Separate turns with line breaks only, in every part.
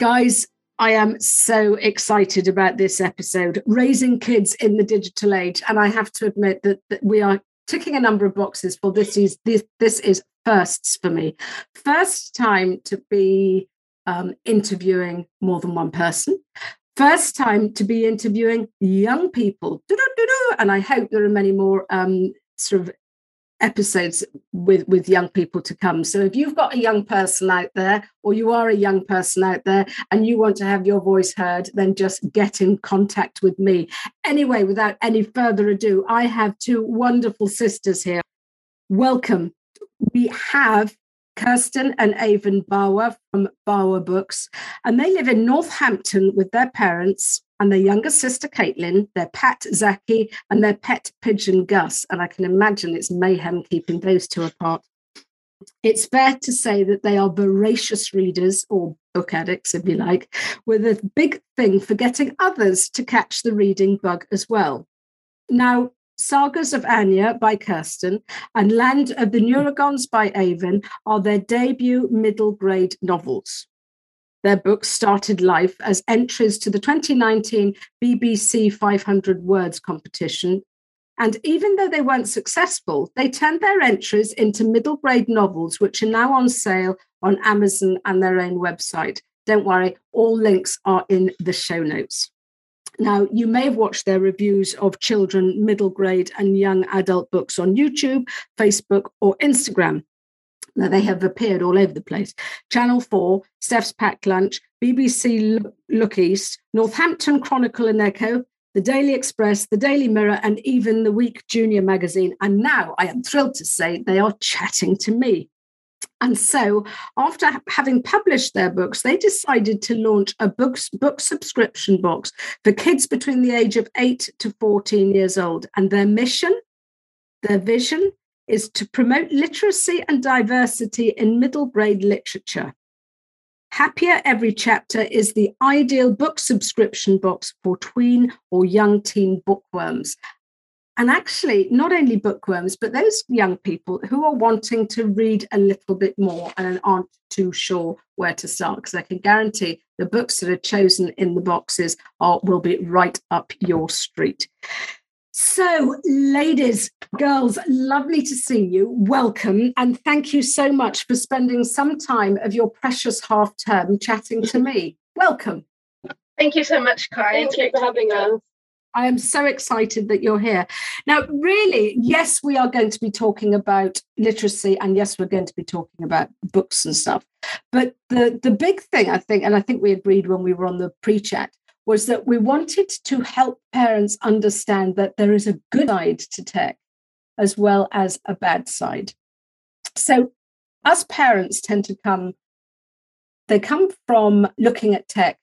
Guys, I am so excited about this episode, raising kids in the digital age. And I have to admit that, that we are ticking a number of boxes for this is this this is firsts for me. First time to be um, interviewing more than one person. First time to be interviewing young people. And I hope there are many more um, sort of episodes with with young people to come. So if you've got a young person out there or you are a young person out there and you want to have your voice heard then just get in contact with me. Anyway without any further ado i have two wonderful sisters here. Welcome. We have Kirsten and Aiyven Mbawa from Mbawa Books, and they live in Northampton with their parents and their younger sister Kaitlyn, their pet Zaki, and their pet pigeon Gus. And I can imagine it's mayhem keeping those two apart. It's fair to say that they are voracious readers or book addicts, if you like, with a big thing for getting others to catch the reading bug as well. Now, Sagas of Anya by Kirsten and Land of the Nurogons by Aiyven are their debut middle grade novels. Their books started life as entries to the 2019 BBC 500 Words competition. And even though they weren't successful, they turned their entries into middle grade novels, which are now on sale on Amazon and their own website. Don't worry, all links are in the show notes. Now, you may have watched their reviews of children, middle grade, and young adult books on YouTube, Facebook, or Instagram. Now, they have appeared all over the place. Channel 4, Steph's Packed Lunch, BBC Look East, Northampton Chronicle and Echo, the Daily Express, the Daily Mirror, and even the Week Junior magazine. And now I am thrilled to say they are chatting to me. And so, after having published their books, they decided to launch a books, book subscription box for kids between the age of 8 to 14 years old. And their mission, their vision, is to promote literacy and diversity in middle grade literature. Happier Every Chapter is the ideal book subscription box for tween or young teen bookworms. And actually, not only bookworms, but those young people who are wanting to read a little bit more and aren't too sure where to start, because I can guarantee the books that are chosen in the boxes are, will be right up your street. So, ladies, girls, lovely to see you. Welcome. And thank you so much for spending some time of your precious half term chatting to me. Welcome.
Thank you so much, Kai.
Thank you for having us.
I am so excited that you're here. Now, really, yes, we are going to be talking about literacy, and yes, we're going to be talking about books and stuff. But the, the big thing, I think, and I think we agreed when we were on the pre chat, was that we wanted to help parents understand that there is a good side to tech as well as a bad side. So, us parents tend to come, they come from looking at tech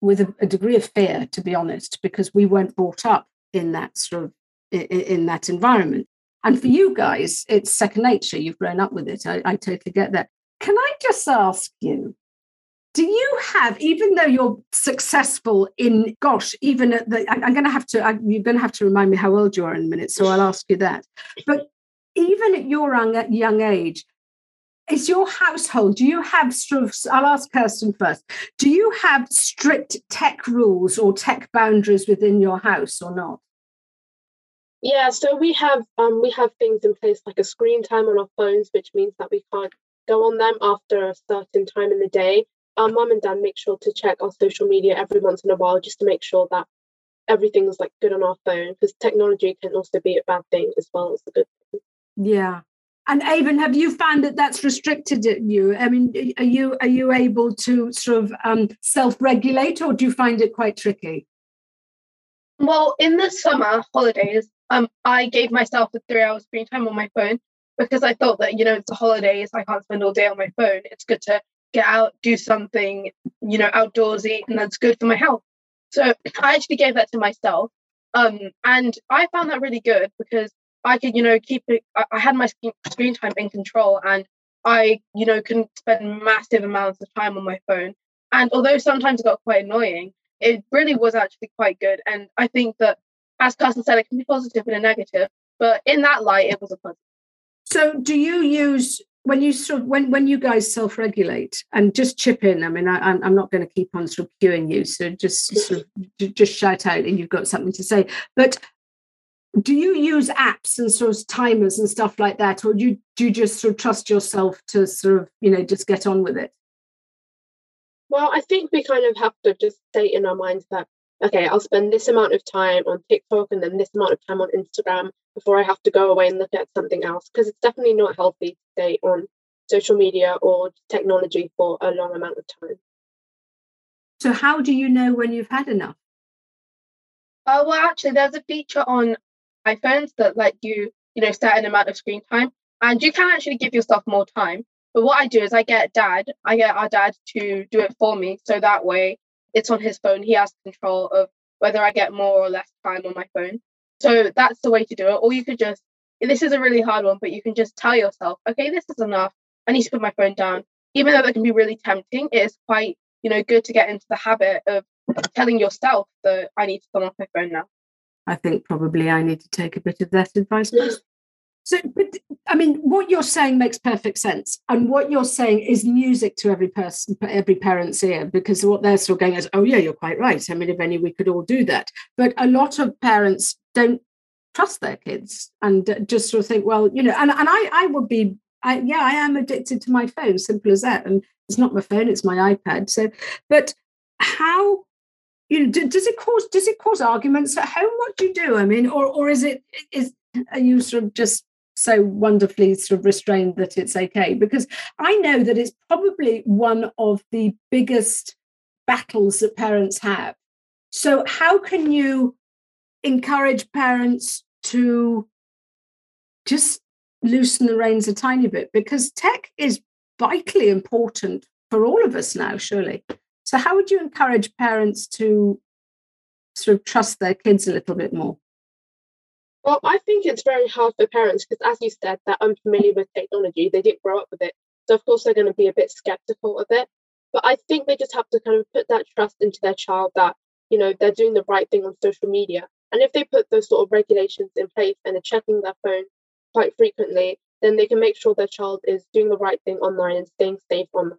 with a, a, degree of fear, to be honest, because we weren't brought up in that sort of in, that environment. And for you guys, it's second nature. You've grown up with it. I, I totally get that. Can I just ask you? Do you have, even though you're successful in, gosh, even at the, I'm going to have to, I, you're going to have to remind me how old you are in a minute, so I'll ask you that. But even at your young, young age, is your household do you have i'll ask kirsten first do you have strict tech rules or tech boundaries within your house or not
yeah so we have um we have things in place like a screen time on our phones which means that we can't go on them after a certain time in the day our mum and dad make sure to check our social media every once in a while just to make sure that everything's like good on our phone because technology can also be a bad thing as well as a good thing
yeah And Aiyven, have you found that that's restricted you? I mean, are you are you able to sort of um, self-regulate, or do you find it quite tricky?
Well, in the summer holidays, um, I gave myself a three-hour screen time on my phone because I thought that you know it's the holidays, I can't spend all day on my phone. It's good to get out, do something, you know, outdoorsy, and that's good for my health. So I actually gave that to myself, um, and I found that really good because I could, you know, keep it. I had my screen time in control, and I, you know, couldn't spend massive amounts of time on my phone. And although sometimes it got quite annoying, it really was actually quite good. And I think that, as Kirsten said, it can be positive and a negative. But in that light, it was a positive.
So, do you use when you sort of when when you guys self-regulate and just chip in? I mean, I, am I'm not going to keep on sort of queuing you, so just sort of just shout out and you've got something to say. But do you use apps and sort of timers and stuff like that or do you, do you just sort of trust yourself to sort of you know just get on with it
well i think we kind of have to just state in our minds that okay i'll spend this amount of time on tiktok and then this amount of time on instagram before i have to go away and look at something else because it's definitely not healthy to stay on social media or technology for a long amount of time
so how do you know when you've had enough
Oh, well, actually, there's a feature on iPhones that let you, you know, set an amount of screen time. And you can actually give yourself more time. But what I do is I get dad, I get our dad to do it for me. So that way it's on his phone. He has control of whether I get more or less time on my phone. So that's the way to do it. Or you could just, this is a really hard one, but you can just tell yourself, okay, this is enough. I need to put my phone down. Even though that can be really tempting, it is quite, you know, good to get into the habit of telling yourself that I need to come off my phone now.
I think probably I need to take a bit of that advice. So, but I mean, what you're saying makes perfect sense, and what you're saying is music to every person, every parent's ear, because what they're still going is, "Oh yeah, you're quite right." I mean, if only we could all do that. But a lot of parents don't trust their kids and just sort of think, well, you know, and and I I would be, I yeah, I am addicted to my phone, simple as that, and it's not my phone, it's my iPad. So, but how you know, does it cause does it cause arguments at home? What do you do? I mean, or or is it is are you sort of just so wonderfully sort of restrained that it's okay? Because I know that it's probably one of the biggest battles that parents have. So how can you encourage parents to just loosen the reins a tiny bit? Because tech is vitally important for all of us now, surely. So, how would you encourage parents to sort of trust their kids a little bit more?
Well, I think it's very hard for parents because, as you said, they're unfamiliar with technology. They didn't grow up with it. So, of course, they're going to be a bit skeptical of it. But I think they just have to kind of put that trust into their child that, you know, they're doing the right thing on social media. And if they put those sort of regulations in place and are checking their phone quite frequently, then they can make sure their child is doing the right thing online and staying safe online.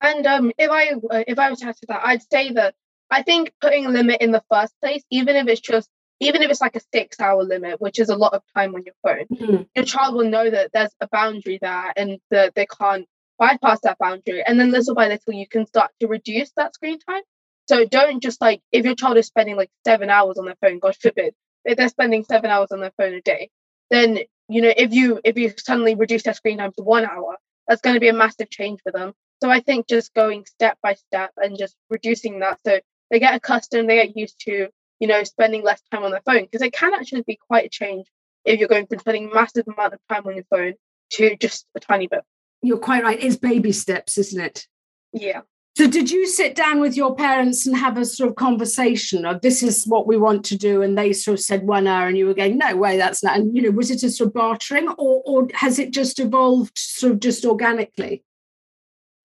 And um, if I uh, if I was to answer that, I'd say that I think putting a limit in the first place, even if it's just even if it's like a six hour limit, which is a lot of time on your phone, mm-hmm. your child will know that there's a boundary there and that they can't bypass that boundary. And then little by little, you can start to reduce that screen time. So don't just like if your child is spending like seven hours on their phone, God forbid, if they're spending seven hours on their phone a day, then you know if you if you suddenly reduce their screen time to one hour, that's going to be a massive change for them. So I think just going step by step and just reducing that so they get accustomed, they get used to, you know, spending less time on their phone because it can actually be quite a change if you're going from spending massive amount of time on your phone to just a tiny bit.
You're quite right. It's baby steps, isn't it?
Yeah.
So did you sit down with your parents and have a sort of conversation of this is what we want to do? And they sort of said one hour and you were going, no way, that's not. And, you know, was it a sort of bartering or, or has it just evolved sort of just organically?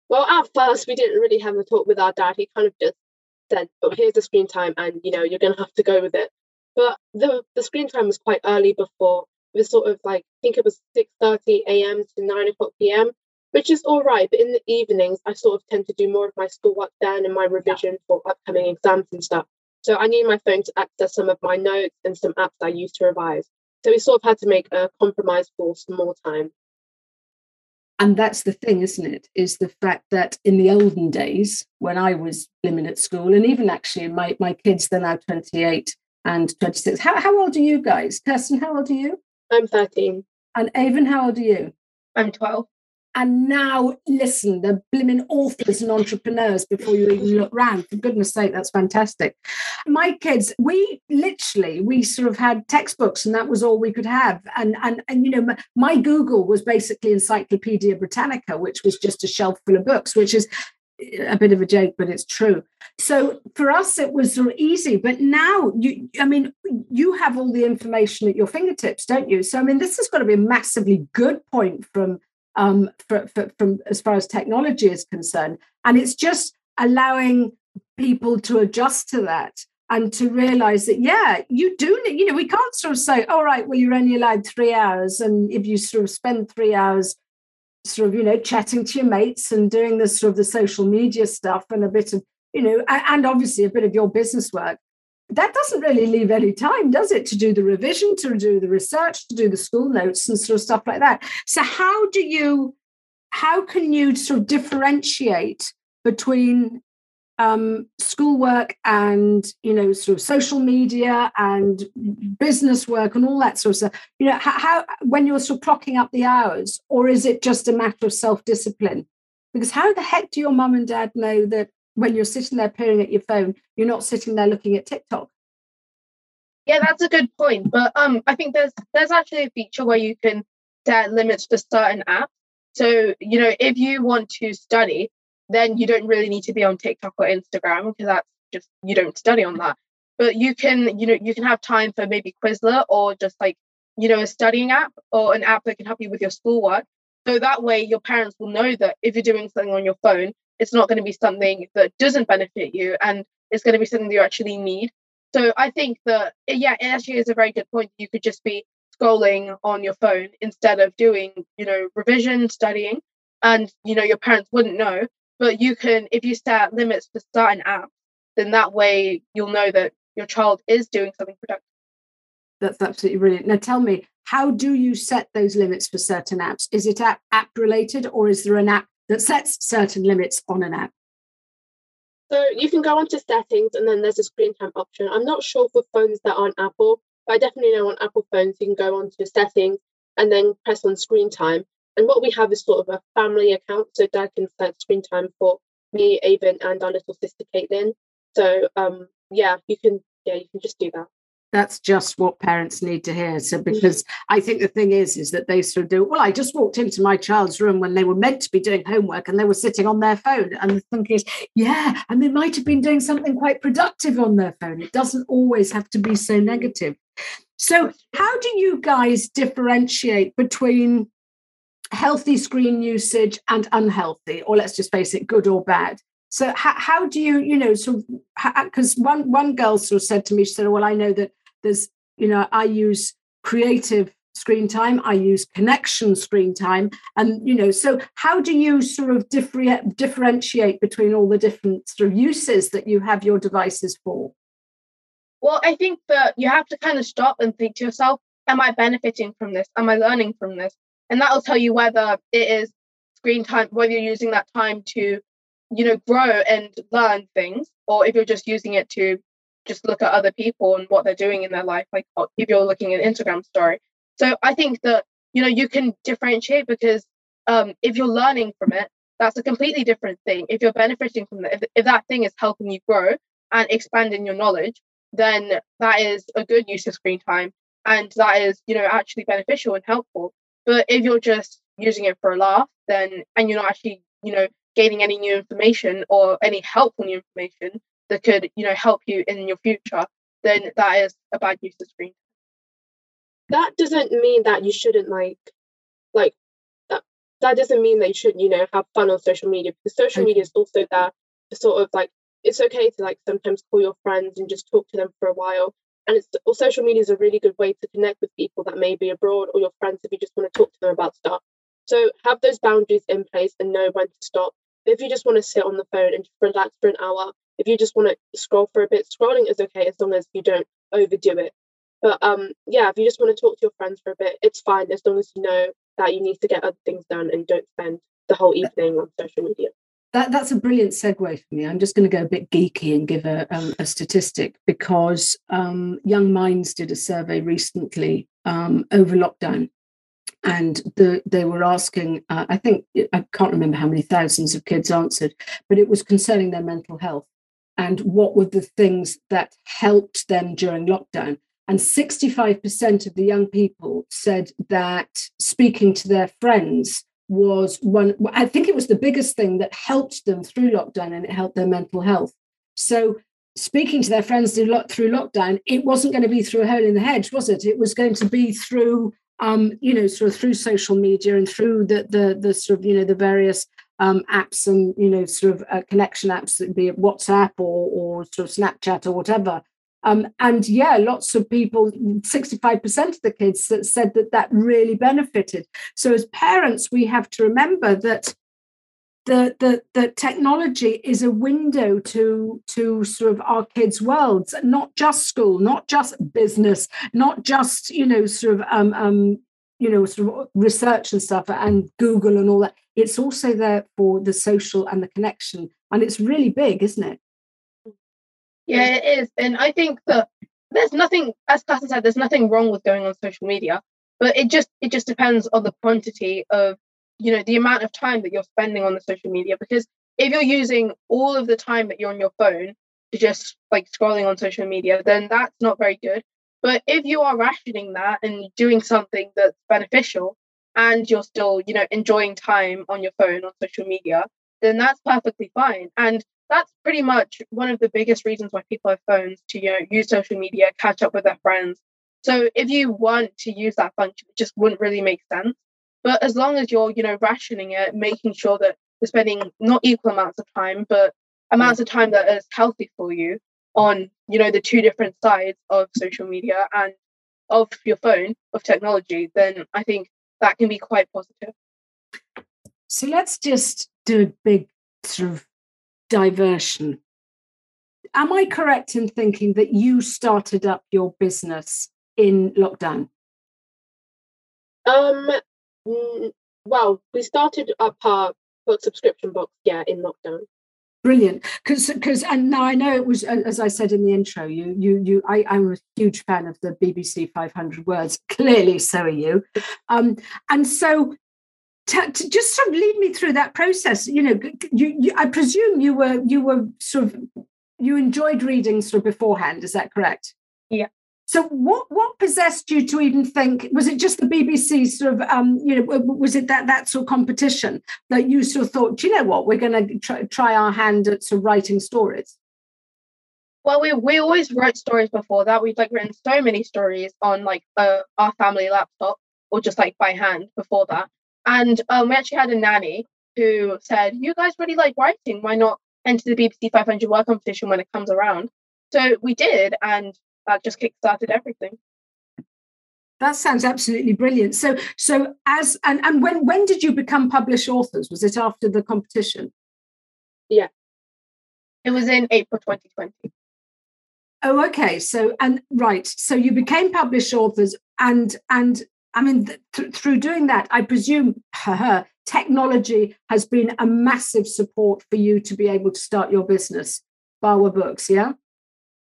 Well, at first, we didn't really have a talk with our dad. He kind of just said, "Oh, here's the screen time, and you know, you're going to have to go with it." But the the screen time was quite early before. It was sort of like I think it was six thirty a.m. to nine o'clock p.m., which is all right. But in the evenings, I sort of tend to do more of my schoolwork then and my revision for upcoming exams and stuff. So I need my phone to access some of my notes and some apps I use to revise. So we sort of had to make a compromise for some more time
and that's the thing isn't it? Is the fact that in the olden days when i was living at school and even actually my, my kids they're now 28 and 26 how, how old are you guys? Kirsten how old are you?
I'm 13
And Aiyven, how old are you?
I'm 12.
And now listen, the blimmin' authors and entrepreneurs before you even look round. For goodness sake, that's fantastic. My kids, we literally we sort of had textbooks and that was all we could have. And and and you know, my, my Google was basically Encyclopedia Britannica, which was just a shelf full of books, which is eh, a bit of a joke, but it's true. So for us, it was sort of easy. But now you, I mean, you have all the information at your fingertips, don't you? So I mean, this has got to be a massively good point from um, for, for, from as far as technology is concerned. And it's just allowing people to adjust to that and to realize that, yeah, you do, need, you know, we can't sort of say, all right, well, you're only allowed three hours. And if you sort of spend three hours sort of, you know, chatting to your mates and doing the sort of the social media stuff and a bit of, you know, and obviously a bit of your business work, that doesn't really leave any time, does it, to do the revision, to do the research, to do the school notes and sort of stuff like that. So how do you, how can you sort of differentiate between um, schoolwork and you know sort of social media and business work and all that sort of stuff you know how, how when you're sort of clocking up the hours or is it just a matter of self-discipline because how the heck do your mum and dad know that when you're sitting there peering at your phone, you're not sitting there looking at TikTok.
Yeah, that's a good point. But um, I think there's there's actually a feature where you can set limits for certain apps. So you know, if you want to study, then you don't really need to be on TikTok or Instagram because that's just you don't study on that. But you can, you know, you can have time for maybe Quizlet or just like, you know, a studying app or an app that can help you with your schoolwork. So that way your parents will know that if you're doing something on your phone, it's not going to be something that doesn't benefit you and it's going to be something you actually need. So I think that, yeah, it actually is a very good point. You could just be scrolling on your phone instead of doing, you know, revision, studying, and, you know, your parents wouldn't know. But you can, if you set limits for certain apps, then that way you'll know that your child is doing something productive.
That's absolutely brilliant. Now tell me, how do you set those limits for certain apps? Is it app, app related or is there an app that sets certain limits on an app?
So you can go onto settings and then there's a screen time option. I'm not sure for phones that aren't Apple, but I definitely know on Apple phones you can go onto settings and then press on screen time. And what we have is sort of a family account. So dad can set screen time for me, Aiyven, and our little sister Kaitlyn. So um yeah, you can yeah, you can just do that
that's just what parents need to hear. So mm-hmm. because i think the thing is is that they sort of do well i just walked into my child's room when they were meant to be doing homework and they were sitting on their phone. And the thing is yeah and they might have been doing something quite productive on their phone. It doesn't always have to be so negative. So how do you guys differentiate between healthy screen usage and unhealthy? Or let's just face it good or bad. So how, how do you you know so because one one girl sort of said to me she said well i know that there's you know i use creative screen time i use connection screen time and you know so how do you sort of differ- differentiate between all the different sort of uses that you have your devices for?
Well i think that you have to kind of stop and think to yourself am i benefiting from this? Am i learning from this? And that will tell you whether it is screen time whether you're using that time to you know grow and learn things or if you're just using it to just look at other people and what they're doing in their life, like uh, if you're looking at Instagram story. So I think that you know you can differentiate because um, if you're learning from it, that's a completely different thing. If you're benefiting from it, if, if that thing is helping you grow and expanding your knowledge, then that is a good use of screen time, and that is you know actually beneficial and helpful. But if you're just using it for a laugh, then and you're not actually you know gaining any new information or any helpful new information, that could you know help you in your future then that is a bad use of screen
that doesn't mean that you shouldn't like like that that doesn't mean that you shouldn't you know have fun on social media because social media mm-hmm. is also there to sort of like it's okay to like sometimes call your friends and just talk to them for a while and it's or social media is a really good way to connect with people that may be abroad or your friends if you just want to talk to them about stuff. So have those boundaries in place and know when to stop. If you just want to sit on the phone and just relax for an hour if you just want to scroll for a bit, scrolling is okay as long as you don't overdo it. But um, yeah, if you just want to talk to your friends for a bit, it's fine as long as you know that you need to get other things done and don't spend the whole evening on social media.
That, that's a brilliant segue for me. I'm just going to go a bit geeky and give a, um, a statistic because um, Young Minds did a survey recently um, over lockdown. and the, they were asking, uh, I think, I can't remember how many thousands of kids answered, but it was concerning their mental health and what were the things that helped them during lockdown. And 65% of the young people said that speaking to their friends was one, I think it was the biggest thing that helped them through lockdown and it helped their mental health. So, speaking to their friends through lockdown, it wasn't going to be through a hole in the hedge, was it? It was going to be through, um, you know, sort of through social media and through the the the sort of you know the various um, apps and you know sort of uh, connection apps, be it WhatsApp or or sort of Snapchat or whatever. Um, and yeah, lots of people, 65% of the kids that said that that really benefited. So as parents, we have to remember that the, the, the technology is a window to, to sort of our kids' worlds, not just school, not just business, not just, you know, sort of, um, um, you know, sort of research and stuff and Google and all that. It's also there for the social and the connection. And it's really big, isn't it?
Yeah, it is. And I think that there's nothing, as Classon said, there's nothing wrong with going on social media, but it just it just depends on the quantity of, you know, the amount of time that you're spending on the social media. Because if you're using all of the time that you're on your phone to just like scrolling on social media, then that's not very good. But if you are rationing that and doing something that's beneficial and you're still, you know, enjoying time on your phone on social media, then that's perfectly fine. And that's pretty much one of the biggest reasons why people have phones to you know use social media, catch up with their friends. So if you want to use that function, it just wouldn't really make sense. But as long as you're, you know, rationing it, making sure that you're spending not equal amounts of time, but amounts of time that is healthy for you on, you know, the two different sides of social media and of your phone, of technology, then I think that can be quite positive.
So let's just do a big sort of diversion. Am I correct in thinking that you started up your business in lockdown?
Um, well, we started up our book subscription box, yeah, in lockdown.
Brilliant, because because and now I know it was as I said in the intro. You you you I I'm a huge fan of the BBC 500 words. Clearly, so are you. Um, and so to, to, just sort of lead me through that process you know you, you, i presume you were you were sort of you enjoyed reading sort of beforehand is that correct so what what possessed you to even think was it just the bbc sort of um you know was it that that sort of competition that you sort of thought you know what we're going to try, try our hand at sort of writing stories
well we, we always wrote stories before that we've like written so many stories on like uh, our family laptop or just like by hand before that and um, we actually had a nanny who said, You guys really like writing. Why not enter the BBC 500 word competition when it comes around? So we did, and that just kickstarted everything.
That sounds absolutely brilliant. So, so as and and when when did you become published authors? Was it after the competition?
Yeah,
it was in April 2020.
Oh, okay. So and right. So you became published authors, and and I mean, th- through doing that, I presume technology has been a massive support for you to be able to start your business, Mbawa Books, yeah?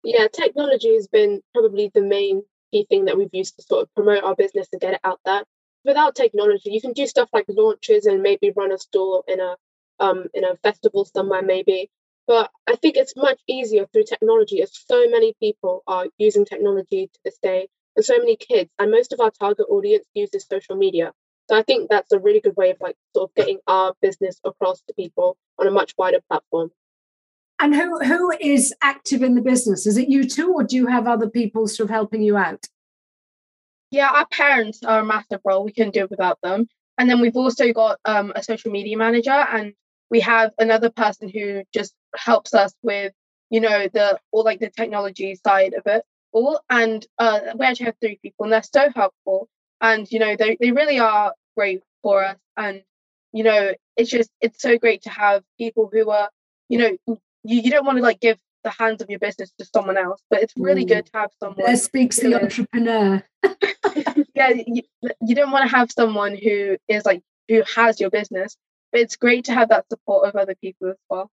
Yeah, technology has been probably the main key thing that we've used to sort of promote our business and get it out there. Without technology, you can do stuff like launches and maybe run a store in a um, in a festival somewhere, maybe. But I think it's much easier through technology as so many people are using technology to this day and so many kids and most of our target audience uses social media so i think that's a really good way of like sort of getting our business across to people on a much wider platform
and who who is active in the business? Is it you too or do you have other people sort of helping you out?
Yeah our parents are a massive role. We couldn't do it without them. And then we've also got um, a social media manager and we have another person who just helps us with you know the all like the technology side of it people and uh, we actually have three people and they're so helpful. And you know they, they really are great for us. And you know it's just it's so great to have people who are you know you, you don't want to like give the hands of your business to someone else but it's really mm. good to have someone
there speaks the entrepreneur
yeah you, you don't want to have someone who is like who has your business but it's great to have that support of other people as well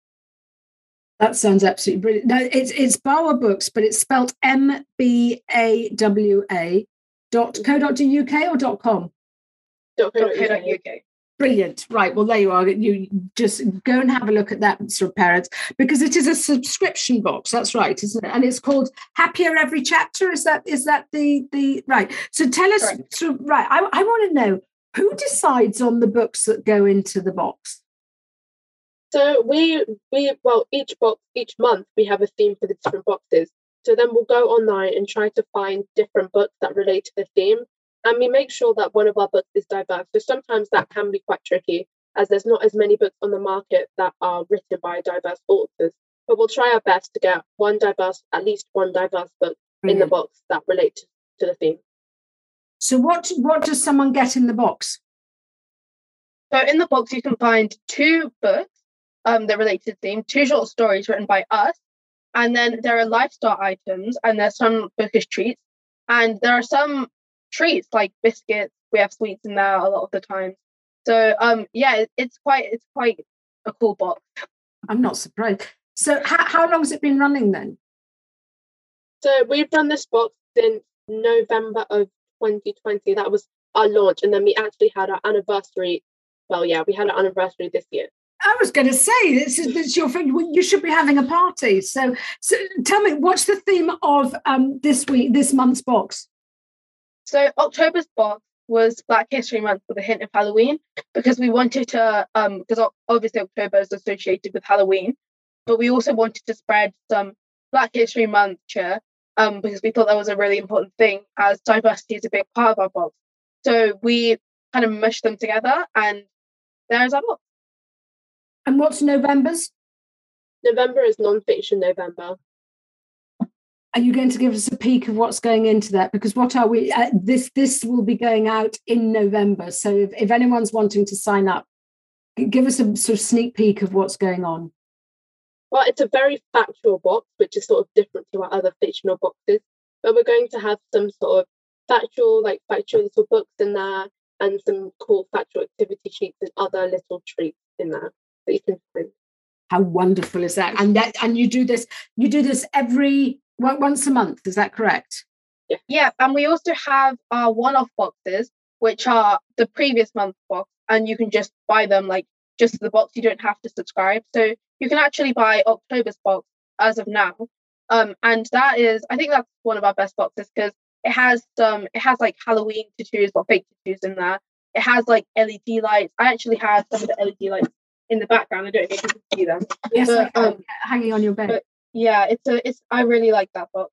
that sounds absolutely brilliant. No, it's it's Mbawa Books, but it's spelled M B A W A dot co dot uk or dot com.
.co.uk.
Brilliant. Right. Well, there you are. You just go and have a look at that, sort parents, because it is a subscription box. That's right, isn't it? And it's called Happier Every Chapter. Is that is that the the right? So tell us. So right. I, I want to know who decides on the books that go into the box.
So we we well each box each month we have a theme for the different boxes. So then we'll go online and try to find different books that relate to the theme and we make sure that one of our books is diverse. So sometimes that can be quite tricky, as there's not as many books on the market that are written by diverse authors. But we'll try our best to get one diverse, at least one diverse book Brilliant. in the box that relate to the theme.
So what what does someone get in the box?
So in the box you can find two books um, that relate to the theme, two short stories written by us, and then there are lifestyle items and there's some bookish treats, and there are some treats like biscuits. We have sweets in there a lot of the time. So um yeah, it, it's quite it's quite a cool box.
I'm not surprised. So how, how long has it been running then?
So we've done this box since November of 2020. That was our launch, and then we actually had our anniversary. Well, yeah, we had our anniversary this year.
I was going to say this is, this is your thing. You should be having a party. So, so tell me, what's the theme of um, this week, this month's box?
So October's box was Black History Month with a hint of Halloween because we wanted to, um, because obviously October is associated with Halloween, but we also wanted to spread some Black History Month cheer um, because we thought that was a really important thing as diversity is a big part of our box. So we kind of mushed them together and there's our box.
And what's November's?
November is non-fiction November.
Are you going to give us a peek of what's going into that? Because what are we? Uh, this this will be going out in November. So if, if anyone's wanting to sign up, give us a sort of sneak peek of what's going on.
Well, it's a very factual box, which is sort of different to our other fictional boxes. But we're going to have some sort of factual, like factual little books in there, and some cool factual activity sheets and other little treats in there that you can find.
How wonderful is that? And that and you do this, you do this every once a month, is that correct?
Yeah. yeah, and we also have our one-off boxes, which are the previous month box, and you can just buy them like just the box. You don't have to subscribe, so you can actually buy October's box as of now. Um, and that is, I think that's one of our best boxes because it has um, it has like Halloween tutus or fake tutus in there. It has like LED lights. I actually have some of the LED lights in the background. I don't know if you can see them.
Yes, but, um, hanging on your bed.
Yeah, it's a it's I really like that book.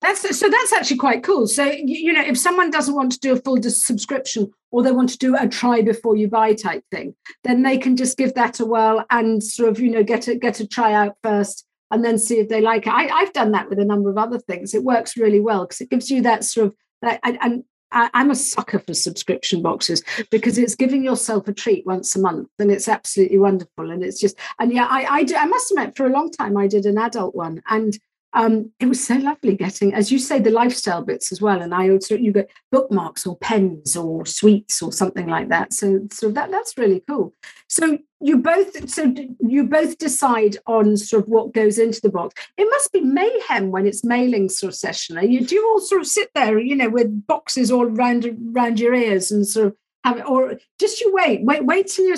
That's so that's actually quite cool. So you know, if someone doesn't want to do a full subscription or they want to do a try before you buy type thing, then they can just give that a whirl and sort of you know get a get a try out first and then see if they like it. I, I've done that with a number of other things. It works really well because it gives you that sort of that and, and I, am a sucker for subscription boxes because it's giving yourself a treat once a month, and it's absolutely wonderful. And it's just, and yeah, I, I, do, I must admit, for a long time, I did an adult one, and um, it was so lovely getting, as you say, the lifestyle bits as well. And I also you get bookmarks or pens or sweets or something like that. So, so that that's really cool. So you both, so you both decide on sort of what goes into the box. It must be mayhem when it's mailing sort of session. You do all sort of sit there, you know, with boxes all around around your ears and sort of have, it, or just you wait, wait, wait till you're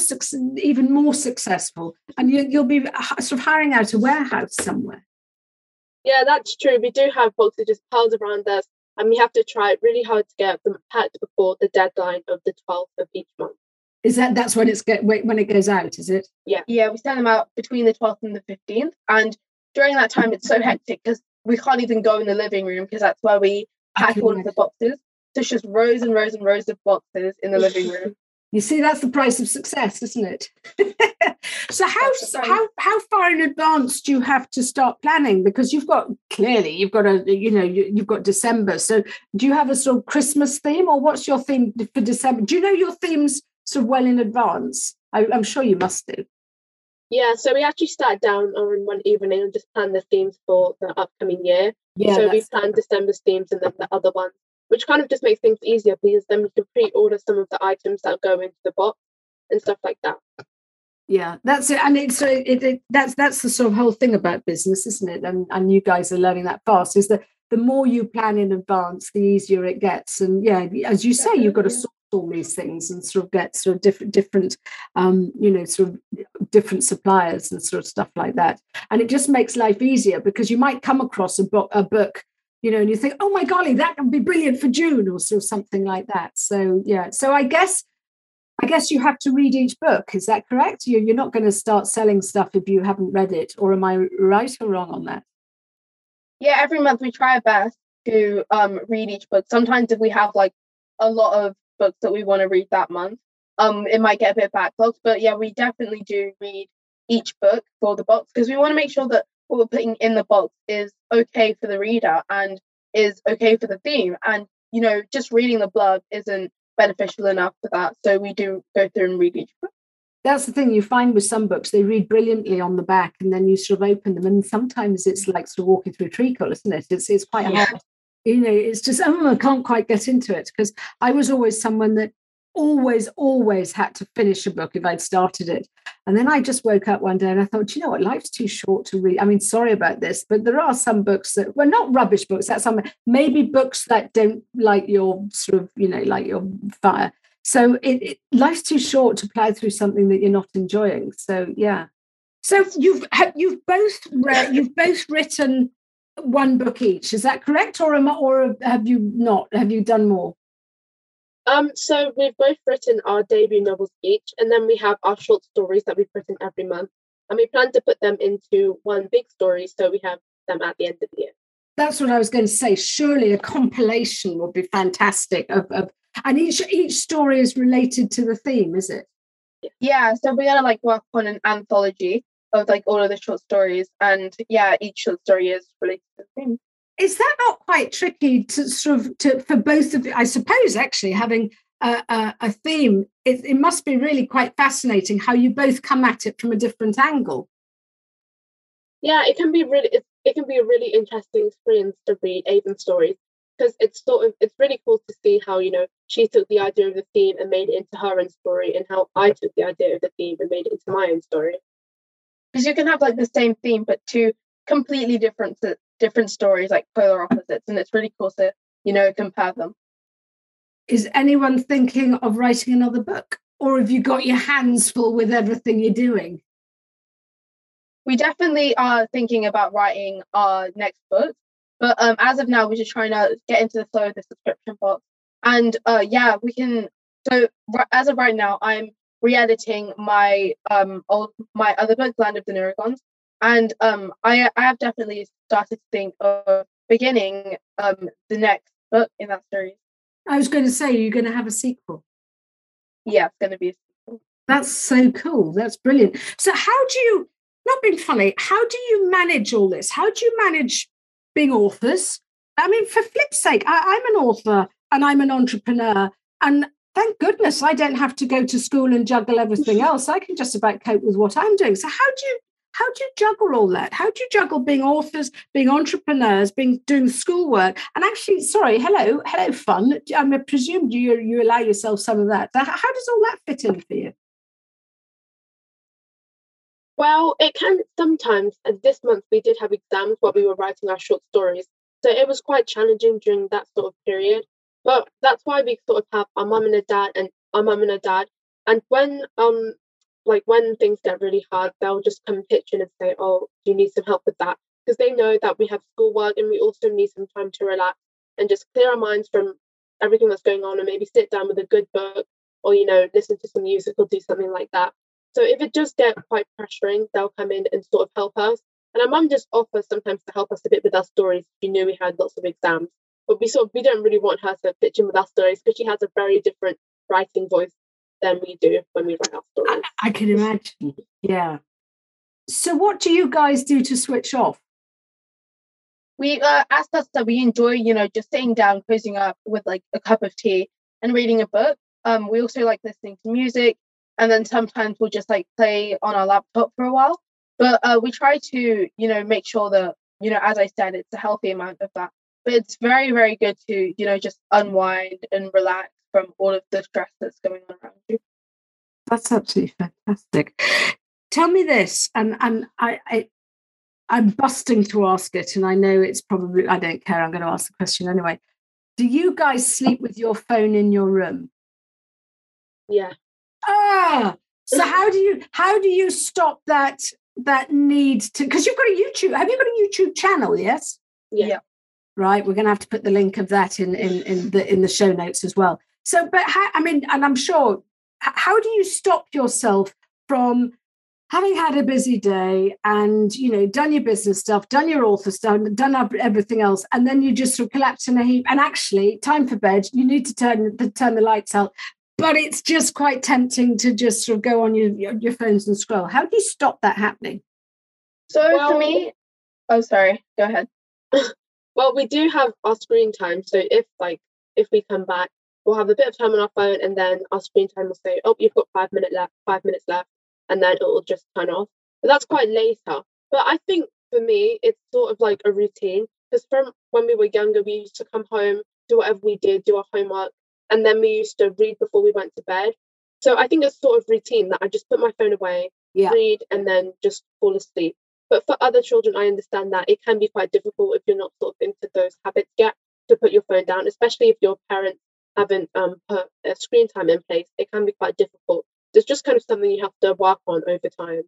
even more successful, and you, you'll be sort of hiring out a warehouse somewhere.
Yeah, that's true. We do have boxes just piled around us, and we have to try really hard to get them packed before the deadline of the 12th of each month.
Is that that's when it's get when it goes out? Is it?
Yeah.
Yeah, we send them out between the 12th and the 15th, and during that time it's so hectic because we can't even go in the living room because that's where we pack all of the boxes. So it's just rows and rows and rows of boxes in the living room.
You see, that's the price of success, isn't it? so how how how far in advance do you have to start planning? Because you've got clearly you've got a you know you, have got December. So do you have a sort of Christmas theme, or what's your theme for December? Do you know your themes sort of well in advance? I, I'm sure you must do.
Yeah, so we actually sat down on one evening and just planned the themes for the upcoming year. Yeah, so we planned December's themes and then the other ones which kind of just makes things easier because then we can pre-order some of the items that go into the box and stuff like that.
Yeah, that's it, and it's it, it, that's that's the sort of whole thing about business, isn't it? And and you guys are learning that fast. Is that the more you plan in advance, the easier it gets. And yeah, as you say, you've got to sort all these things and sort of get sort of different different um, you know sort of different suppliers and sort of stuff like that and it just makes life easier because you might come across a book a book you know and you think oh my golly that would be brilliant for june or sort of something like that so yeah so i guess I guess you have to read each book. Is that correct? You're, you're not going to start selling stuff if you haven't read it, or am I right or wrong on that?
Yeah, every month we try our best to um, read each book. Sometimes if we have like a lot of books that we want to read that month, um, it might get a bit backlogged. But yeah, we definitely do read each book for the box because we want to make sure that what we're putting in the box is okay for the reader and is okay for the theme. And you know, just reading the blurb isn't beneficial enough for that. So we do go through and read each book.
That's the thing you find with some books, they read brilliantly on the back and then you sort of open them. And sometimes it's like sort of walking through treacle, isn't it? It's, it's quite yeah. hard. You know, it's just, oh, I can't quite get into it because I was always someone that always, always had to finish a book if I'd started it. And then I just woke up one day and I thought, you know what, life's too short to read. I mean, sorry about this, but there are some books that well, not rubbish books. That's some maybe books that don't like your sort of, you know, like your fire. So it, it life's too short to plow through something that you're not enjoying. So yeah. So you've you've both read, you've both written one book each. Is that correct, or am, or have you not? Have you done more?
Um, so we've both written our debut novels each, and then we have our short stories that we've written every month, and we plan to put them into one big story, so we have them at the end of the year.
That's what I was going to say. Surely a compilation would be fantastic. Of, of and each each story is related to the theme, is it?
Yeah. So we're gonna like work on an anthology of like all of the short stories, and yeah, each short story is related to the theme
is that not quite tricky to sort of to for both of you? I suppose actually having a, a, a theme, it, it, must be really quite fascinating how you both come at it from a different angle.
Yeah, it can be really it, can be a really interesting experience to read Aiyven's stories because it's sort of it's really cool to see how you know she took the idea of the theme and made it into her own story, and how I took the idea of the theme and made it into my own story.
Because you can have like the same theme, but two completely different different stories like polar opposites and it's really cool to you know compare them.
Is anyone thinking of writing another book or have you got your hands full with everything you're doing?
We definitely are thinking about writing our next book but um, as of now we're just trying to get into the flow of the subscription box. And uh, yeah we can so as of right now i'm re-editing my um old my other book land of the nurogons and um, I, I have definitely started to think of beginning um, the next book in that series.
I was going to say, you're going to have a sequel.
Yeah, it's going to be a sequel.
That's so cool. That's brilliant. So, how do you, not being funny, how do you manage all this? How do you manage being authors? I mean, for flip's sake, I, I'm an author and I'm an entrepreneur. And thank goodness I don't have to go to school and juggle everything else. I can just about cope with what I'm doing. So, how do you how do you juggle all that? How do you juggle being authors, being entrepreneurs, being doing schoolwork, and actually, sorry, hello, hello, fun. I presume you you allow yourself some of that. How does all that fit in for you?
Well, it can sometimes. And this month we did have exams while we were writing our short stories, so it was quite challenging during that sort of period. But that's why we sort of have our mum and a dad and our mum and a dad. And when um like when things get really hard, they'll just come pitch in and say, "Oh, do you need some help with that?" Because they know that we have schoolwork and we also need some time to relax and just clear our minds from everything that's going on, and maybe sit down with a good book or you know listen to some music or do something like that. So if it does get quite pressuring, they'll come in and sort of help us. And our mum just offers sometimes to help us a bit with our stories. She knew we had lots of exams, but we sort of we don't really want her to pitch in with our stories because she has a very different writing voice than we do when we write our stories.
I, I can imagine. Yeah. So, what do you guys do to switch off?
We, uh, as us that we enjoy, you know, just sitting down, closing up with like a cup of tea and reading a book. Um, we also like listening to music, and then sometimes we'll just like play on our laptop for a while. But uh, we try to, you know, make sure that, you know, as I said, it's a healthy amount of that. But it's very, very good to, you know, just unwind and relax from all of the stress that's going on around you.
That's absolutely fantastic. Tell me this, and and I, I I'm busting to ask it, and I know it's probably I don't care. I'm going to ask the question anyway. Do you guys sleep with your phone in your room?
Yeah.
Ah, so how do you how do you stop that that need to because you've got a YouTube have you got a YouTube channel, yes?
Yeah. yeah.
Right. We're gonna have to put the link of that in in, in the in the show notes as well. So but how I mean, and I'm sure how do you stop yourself from having had a busy day and you know done your business stuff done your author stuff done everything else and then you just sort of collapse in a heap and actually time for bed you need to turn the turn the lights out but it's just quite tempting to just sort of go on your your phones and scroll. How do you stop that happening?
So well, for me oh sorry go ahead.
Well we do have our screen time so if like if we come back we'll have a bit of time on our phone and then our screen time will say oh you've got five minutes left five minutes left and then it'll just turn off. But that's quite later. But I think for me, it's sort of like a routine because from when we were younger, we used to come home, do whatever we did, do our homework, and then we used to read before we went to bed. So I think it's sort of routine that I just put my phone away, yeah. read, and then just fall asleep. But for other children, I understand that it can be quite difficult if you're not sort of into those habits yet to put your phone down, especially if your parents haven't um, put a screen time in place. It can be quite difficult it's just kind of something you have to work on over time.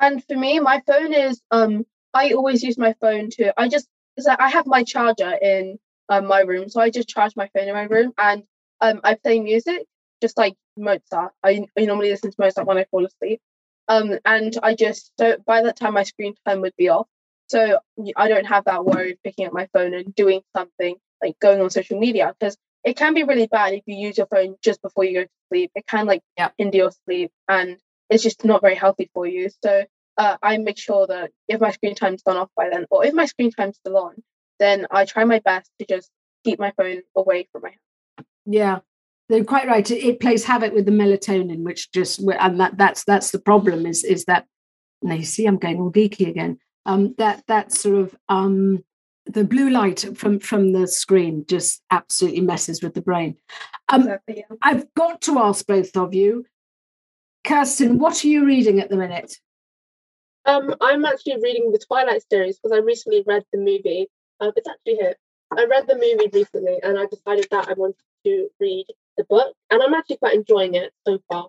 And for me, my phone is um I always use my phone to I just because I have my charger in um, my room, so I just charge my phone in my room and um I play music just like Mozart. I, I normally listen to Mozart when I fall asleep. Um and I just so by that time my screen time would be off. So I don't have that worry of picking up my phone and doing something like going on social media because it can be really bad if you use your phone just before you go to sleep. It can like yep. hinder your sleep and it's just not very healthy for you. So uh, I make sure that if my screen time's gone off by then, or if my screen time's still on, then I try my best to just keep my phone away from my hand.
Yeah, they're quite right. It, it plays havoc with the melatonin, which just and that that's that's the problem. Is is that now you see I'm going all geeky again. Um, that that sort of um the blue light from from the screen just absolutely messes with the brain. Um, exactly, yeah. I've got to ask both of you, Kirsten, what are you reading at the minute?
Um, I'm actually reading the Twilight series because I recently read the movie. Uh, it's actually here. I read the movie recently, and I decided that I wanted to read the book, and I'm actually quite enjoying it so far.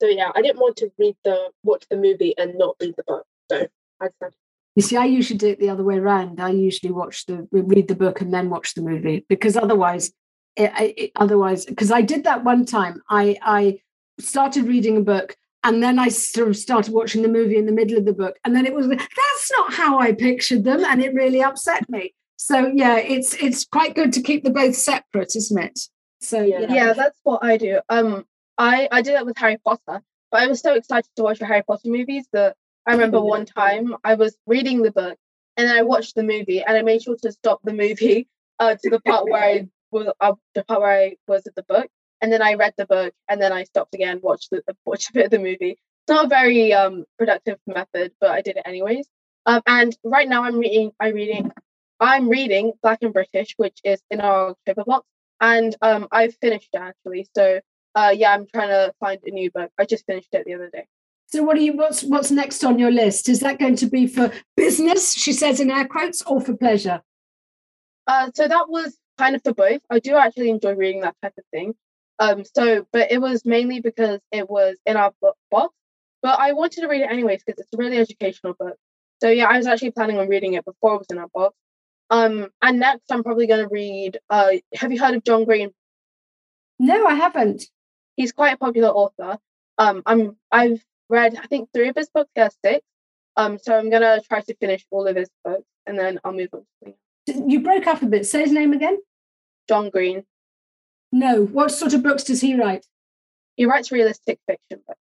So yeah, I didn't want to read the watch the movie and not read the book, so I decided
you see, I usually do it the other way around. I usually watch the read the book and then watch the movie because otherwise, it, it, otherwise, because I did that one time. I I started reading a book and then I sort of started watching the movie in the middle of the book, and then it was that's not how I pictured them, and it really upset me. So yeah, it's it's quite good to keep them both separate, isn't it? So
yeah, yeah, that's what I do. Um, I I did that with Harry Potter, but I was so excited to watch the Harry Potter movies that I remember one time I was reading the book and then I watched the movie and I made sure to stop the movie uh, to the part where I was uh, the part where I was at the book and then I read the book and then I stopped again, watched the watched a bit of the movie. It's not a very um, productive method, but I did it anyways. Um, and right now I'm reading I'm reading I'm reading Black and British, which is in our October box, and um, I've finished it actually. So uh, yeah, I'm trying to find a new book. I just finished it the other day.
So what are you what's what's next on your list? Is that going to be for business, she says in air quotes, or for pleasure?
Uh, so that was kind of for both. I do actually enjoy reading that type of thing. Um, so but it was mainly because it was in our book box. But I wanted to read it anyways because it's a really educational book. So yeah, I was actually planning on reading it before it was in our box. Um, and next I'm probably gonna read uh have you heard of John Green?
No, I haven't.
He's quite a popular author. Um, I'm I've read I think three of his books. He has six. Um, so I'm gonna try to finish all of his books and then I'll move on to
something. You broke up a bit. Say his name again.
John Green.
No. What sort of books does he write?
He writes realistic fiction books.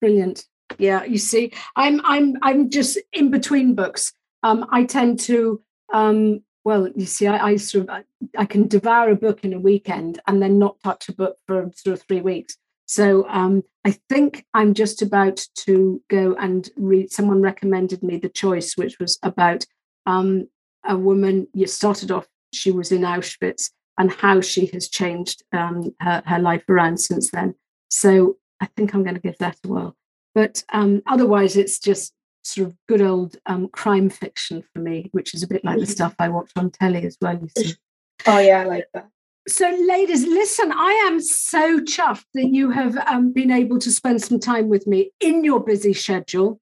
Brilliant. Yeah, you see, I'm I'm I'm just in between books. Um, I tend to um, well, you see, I, I sort of I, I can devour a book in a weekend and then not touch a book for sort of three weeks. So um, I think I'm just about to go and read. Someone recommended me The Choice, which was about um, a woman. You started off, she was in Auschwitz, and how she has changed um, her, her life around since then. So I think I'm going to give that a whirl. But um, otherwise, it's just sort of good old um, crime fiction for me, which is a bit like the stuff I watch on telly as well. You see.
Oh yeah, I like that.
So, ladies, listen, I am so chuffed that you have um, been able to spend some time with me in your busy schedule.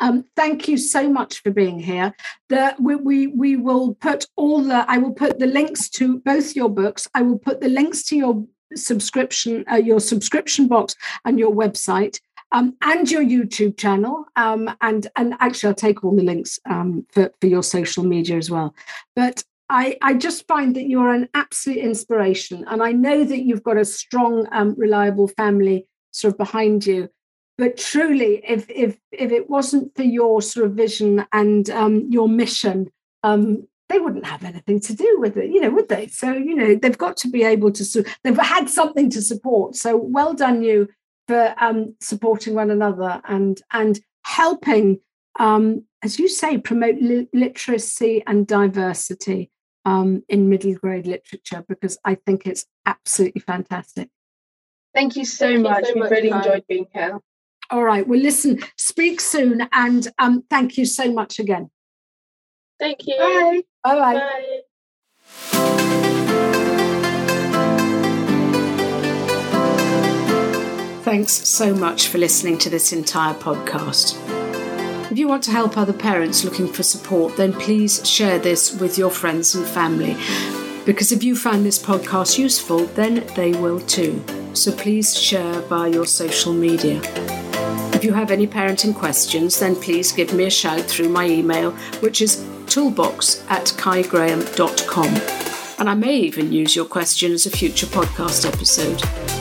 Um, thank you so much for being here. The, we, we, we will put all the, I will put the links to both your books. I will put the links to your subscription, uh, your subscription box and your website. Um, and your YouTube channel. Um, and and actually, I'll take all the links um, for for your social media as well. But I, I just find that you're an absolute inspiration, and I know that you've got a strong, um, reliable family sort of behind you but truly, if if if it wasn't for your sort of vision and um, your mission, um, they wouldn't have anything to do with it, you know, would they? So you know, they've got to be able to. They've had something to support. So well done, you for um, supporting one another and and helping, um, as you say, promote li- literacy and diversity um, in middle grade literature because I think it's absolutely fantastic.
Thank you so thank much. You so we much, really enjoyed being here.
All right. Well, listen, speak soon. And um, thank you so much again.
Thank you.
Bye.
Bye. Bye.
Thanks so much for listening to this entire podcast. If you want to help other parents looking for support, then please share this with your friends and family. Because if you found this podcast useful, then they will too. So please share via your social media. If you have any parenting questions, then please give me a shout through my email, which is toolbox at kaigraham.com. And I may even use your question as a future podcast episode.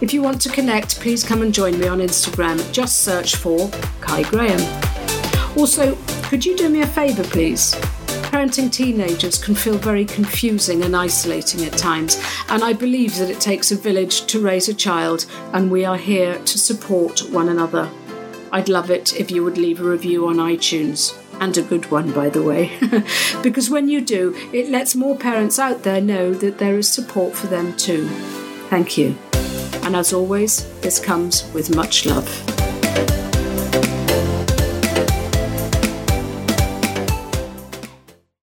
If you want to connect, please come and join me on Instagram. Just search for Kai Graham. Also, could you do me a favour, please? Parenting teenagers can feel very confusing and isolating at times, and I believe that it takes a village to raise a child, and we are here to support one another. I'd love it if you would leave a review on iTunes, and a good one, by the way, because when you do, it lets more parents out there know that there is support for them too. Thank you. And as always, this comes with much love.